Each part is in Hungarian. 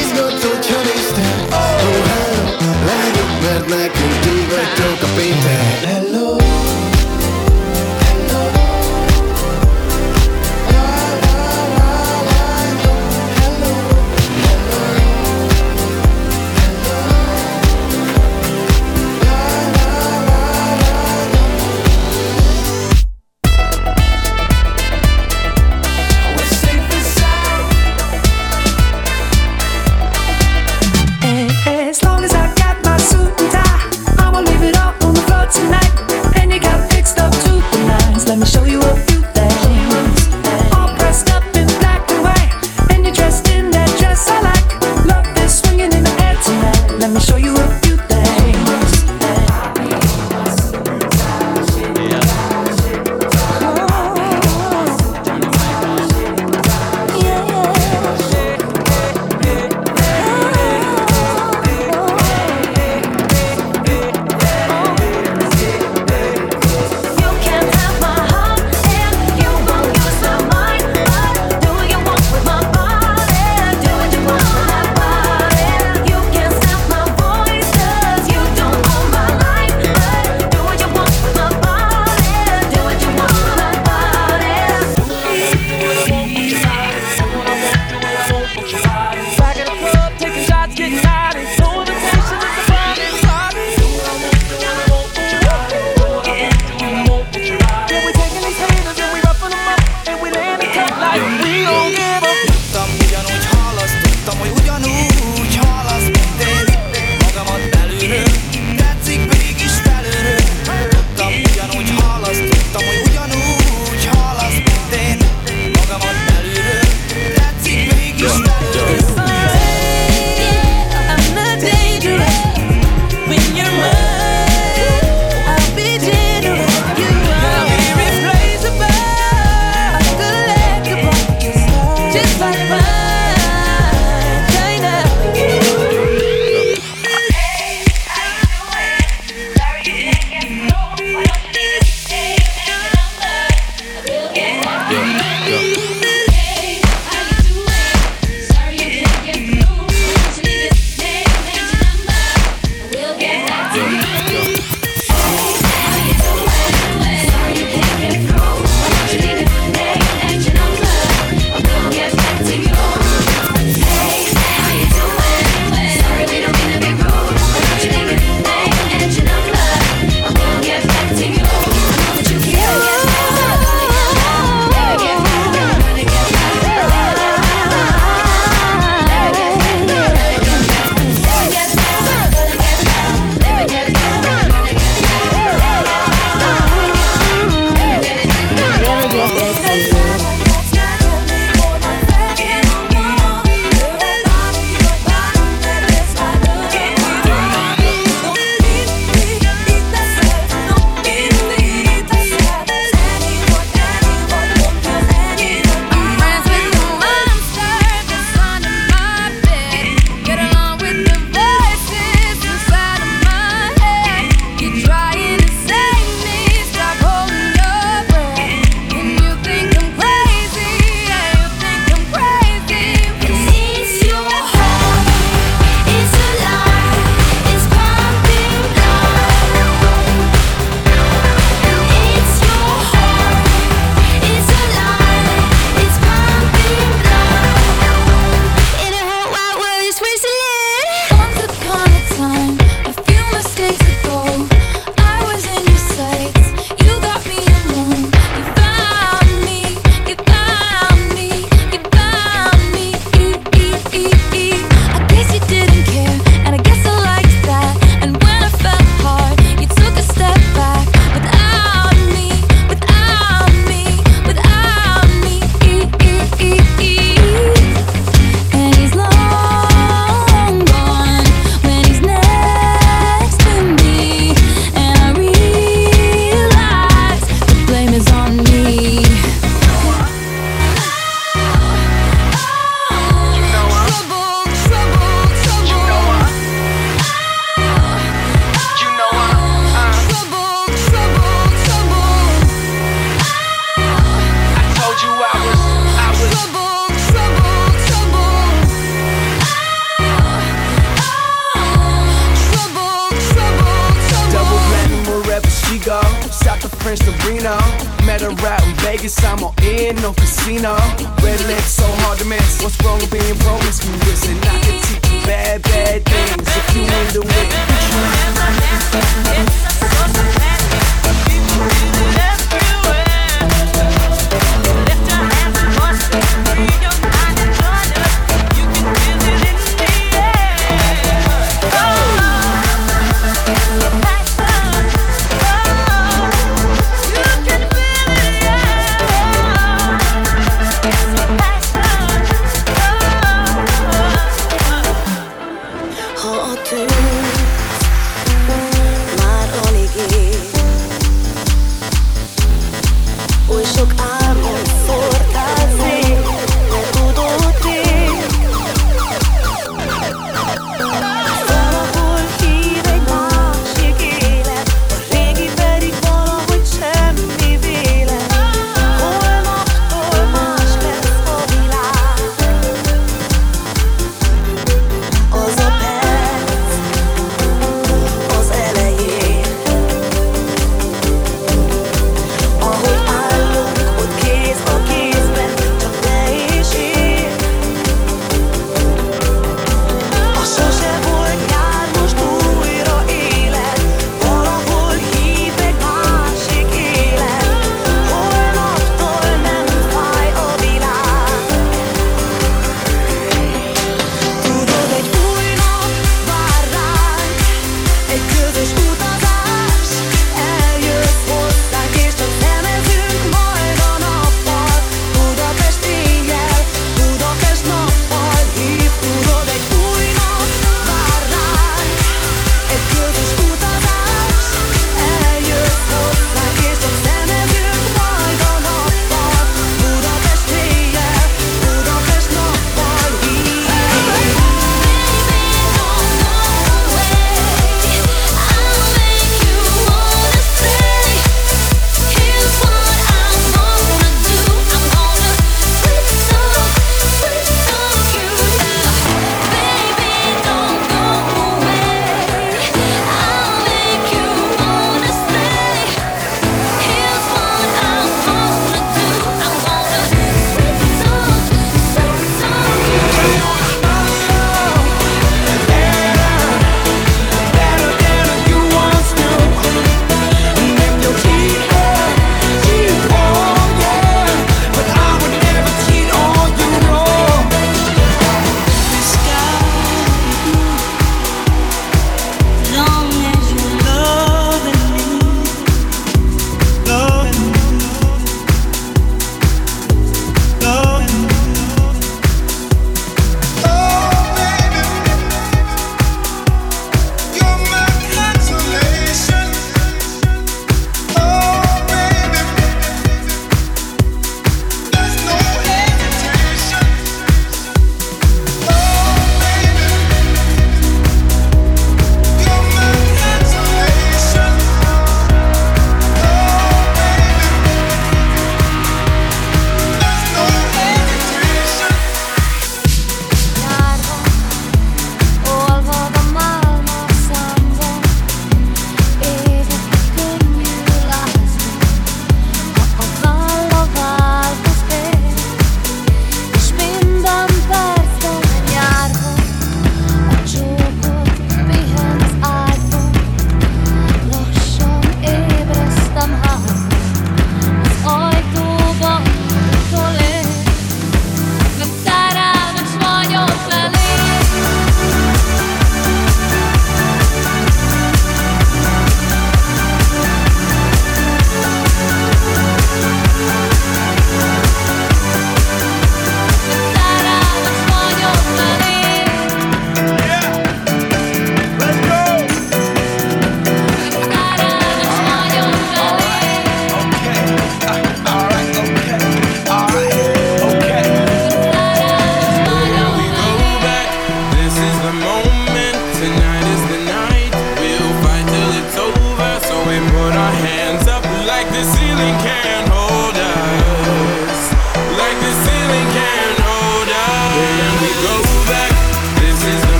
Izgatsz, hogyha néztem Oh, hello, hát, lányok, mert nekünk ti vagytok a péntek. Hello.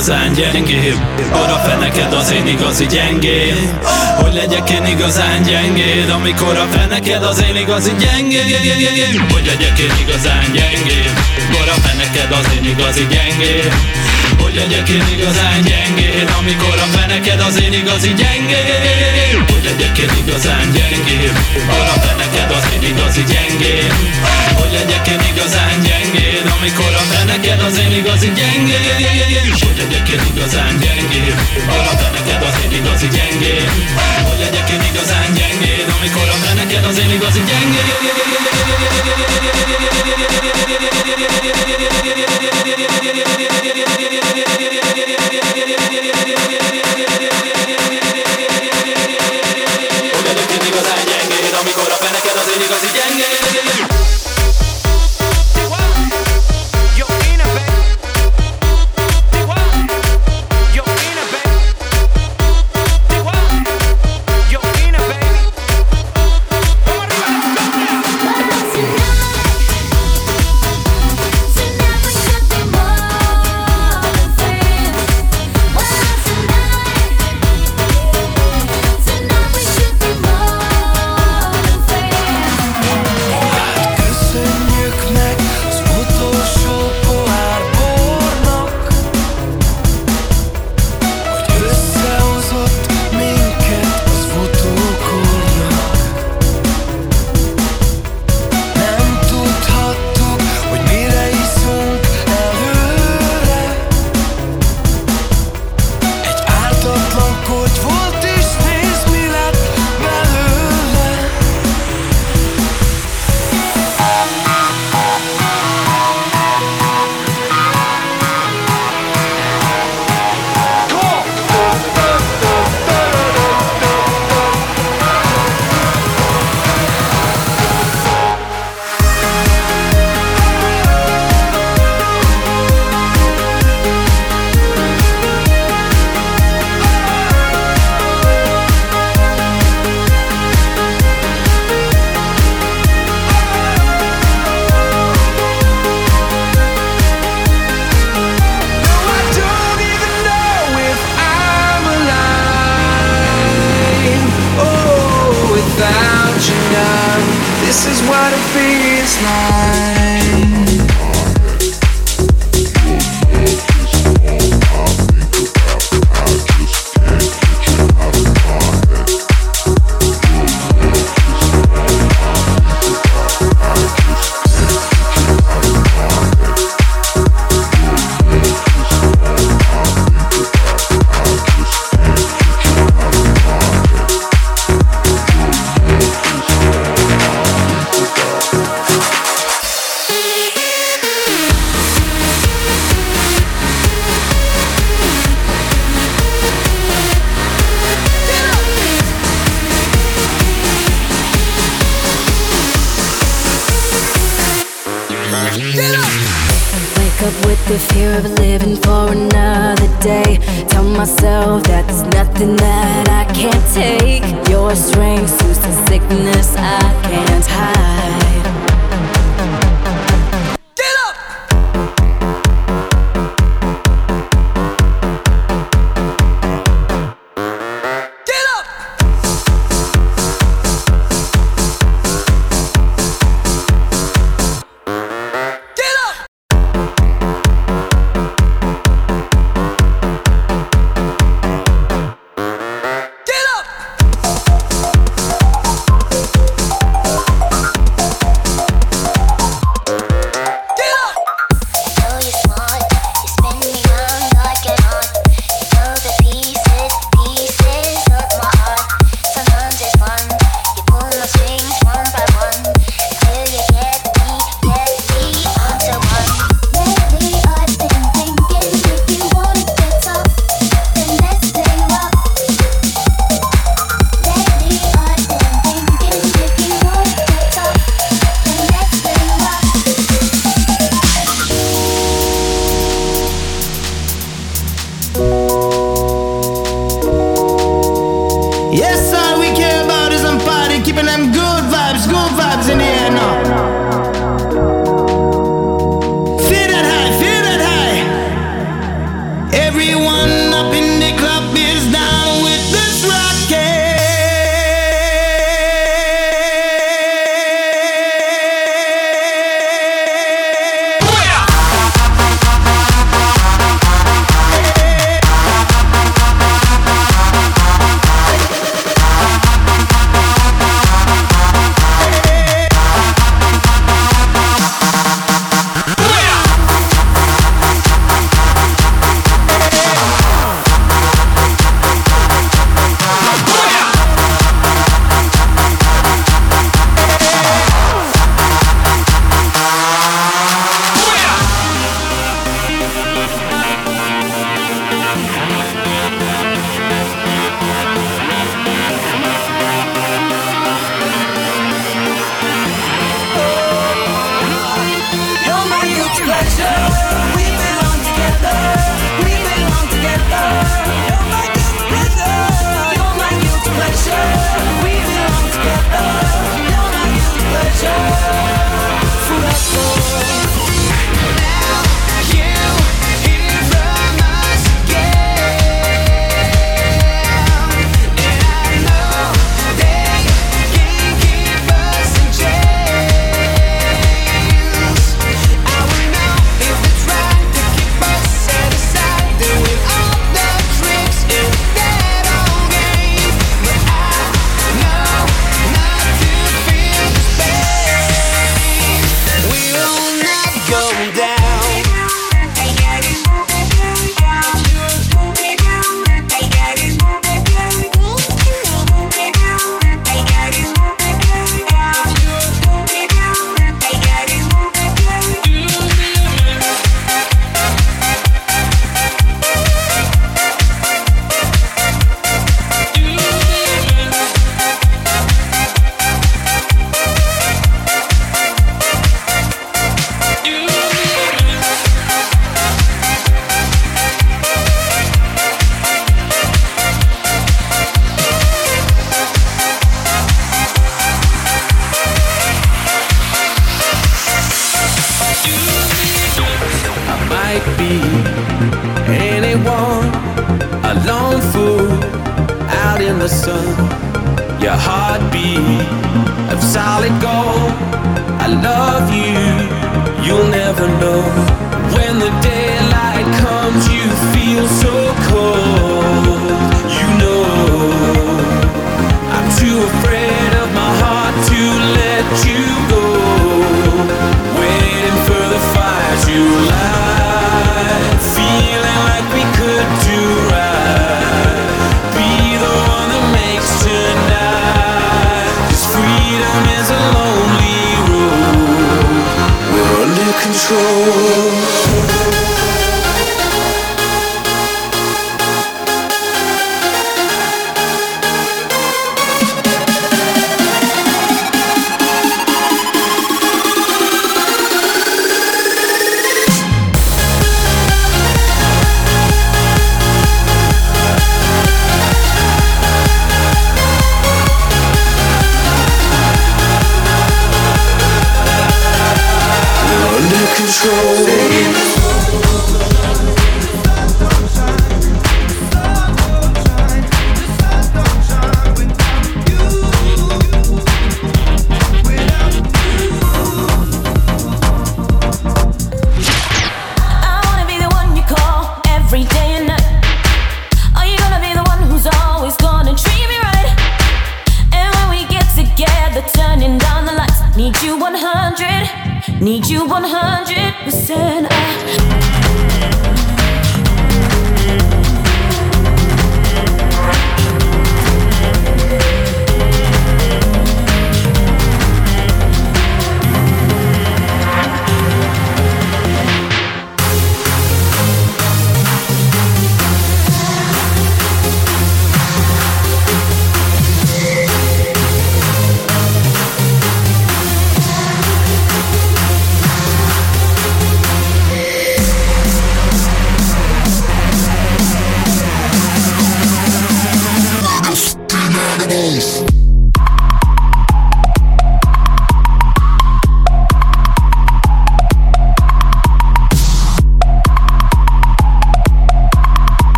Igazán gyengébb. Arra feneked az én igazi gyengém Hogy legyek én igazán gyengéd Amikor a feneked az én igazi gyengém Hogy legyek én igazán gyengébb Arra feneked az én igazi gyengém hogy legyek én igazán gyengéd Amikor a feneked az én igazi gyengéd. Hogy legyek én igazán gyengéd Arra feneked az én igazi gyengéd. Hogy legyek én igazán gyengéd Amikor a feneked az én igazi gyengéd. Hogy legyek én igazán gyengéd Arra feneked az én igazi gyengéd. Hogy legyek én igazán gyengéd Amikor a feneked az én igazi gyengéd amikor a feneked az én igazi